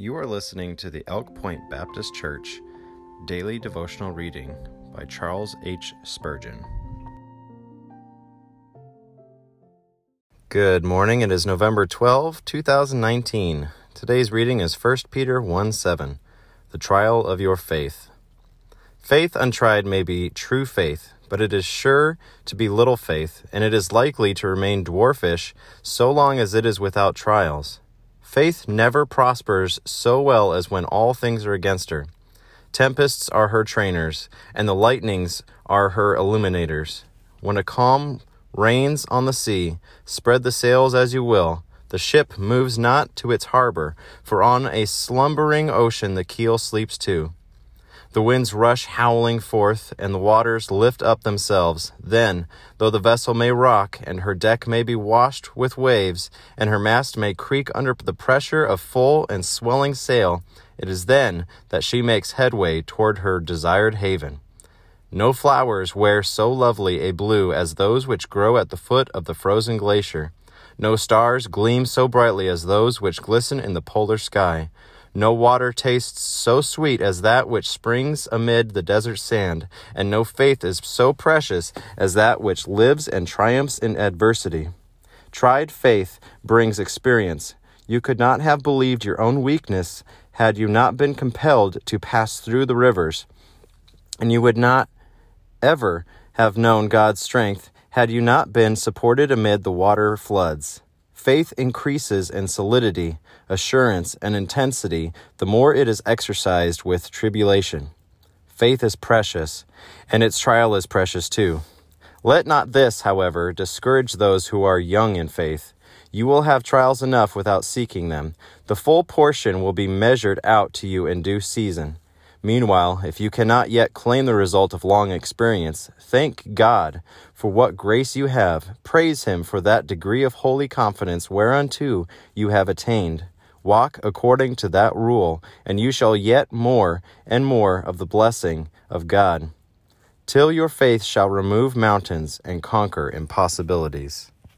You are listening to the Elk Point Baptist Church Daily Devotional Reading by Charles H. Spurgeon. Good morning. It is November 12, 2019. Today's reading is 1 Peter 1 7, the trial of your faith. Faith untried may be true faith, but it is sure to be little faith, and it is likely to remain dwarfish so long as it is without trials. Faith never prospers so well as when all things are against her. Tempests are her trainers, and the lightnings are her illuminators. When a calm reigns on the sea, spread the sails as you will. The ship moves not to its harbor, for on a slumbering ocean the keel sleeps too. The winds rush howling forth, and the waters lift up themselves. Then, though the vessel may rock, and her deck may be washed with waves, and her mast may creak under the pressure of full and swelling sail, it is then that she makes headway toward her desired haven. No flowers wear so lovely a blue as those which grow at the foot of the frozen glacier. No stars gleam so brightly as those which glisten in the polar sky. No water tastes so sweet as that which springs amid the desert sand, and no faith is so precious as that which lives and triumphs in adversity. Tried faith brings experience. You could not have believed your own weakness had you not been compelled to pass through the rivers, and you would not ever have known God's strength had you not been supported amid the water floods. Faith increases in solidity, assurance, and intensity the more it is exercised with tribulation. Faith is precious, and its trial is precious too. Let not this, however, discourage those who are young in faith. You will have trials enough without seeking them. The full portion will be measured out to you in due season. Meanwhile, if you cannot yet claim the result of long experience, thank God for what grace you have. Praise Him for that degree of holy confidence whereunto you have attained. Walk according to that rule, and you shall yet more and more of the blessing of God, till your faith shall remove mountains and conquer impossibilities.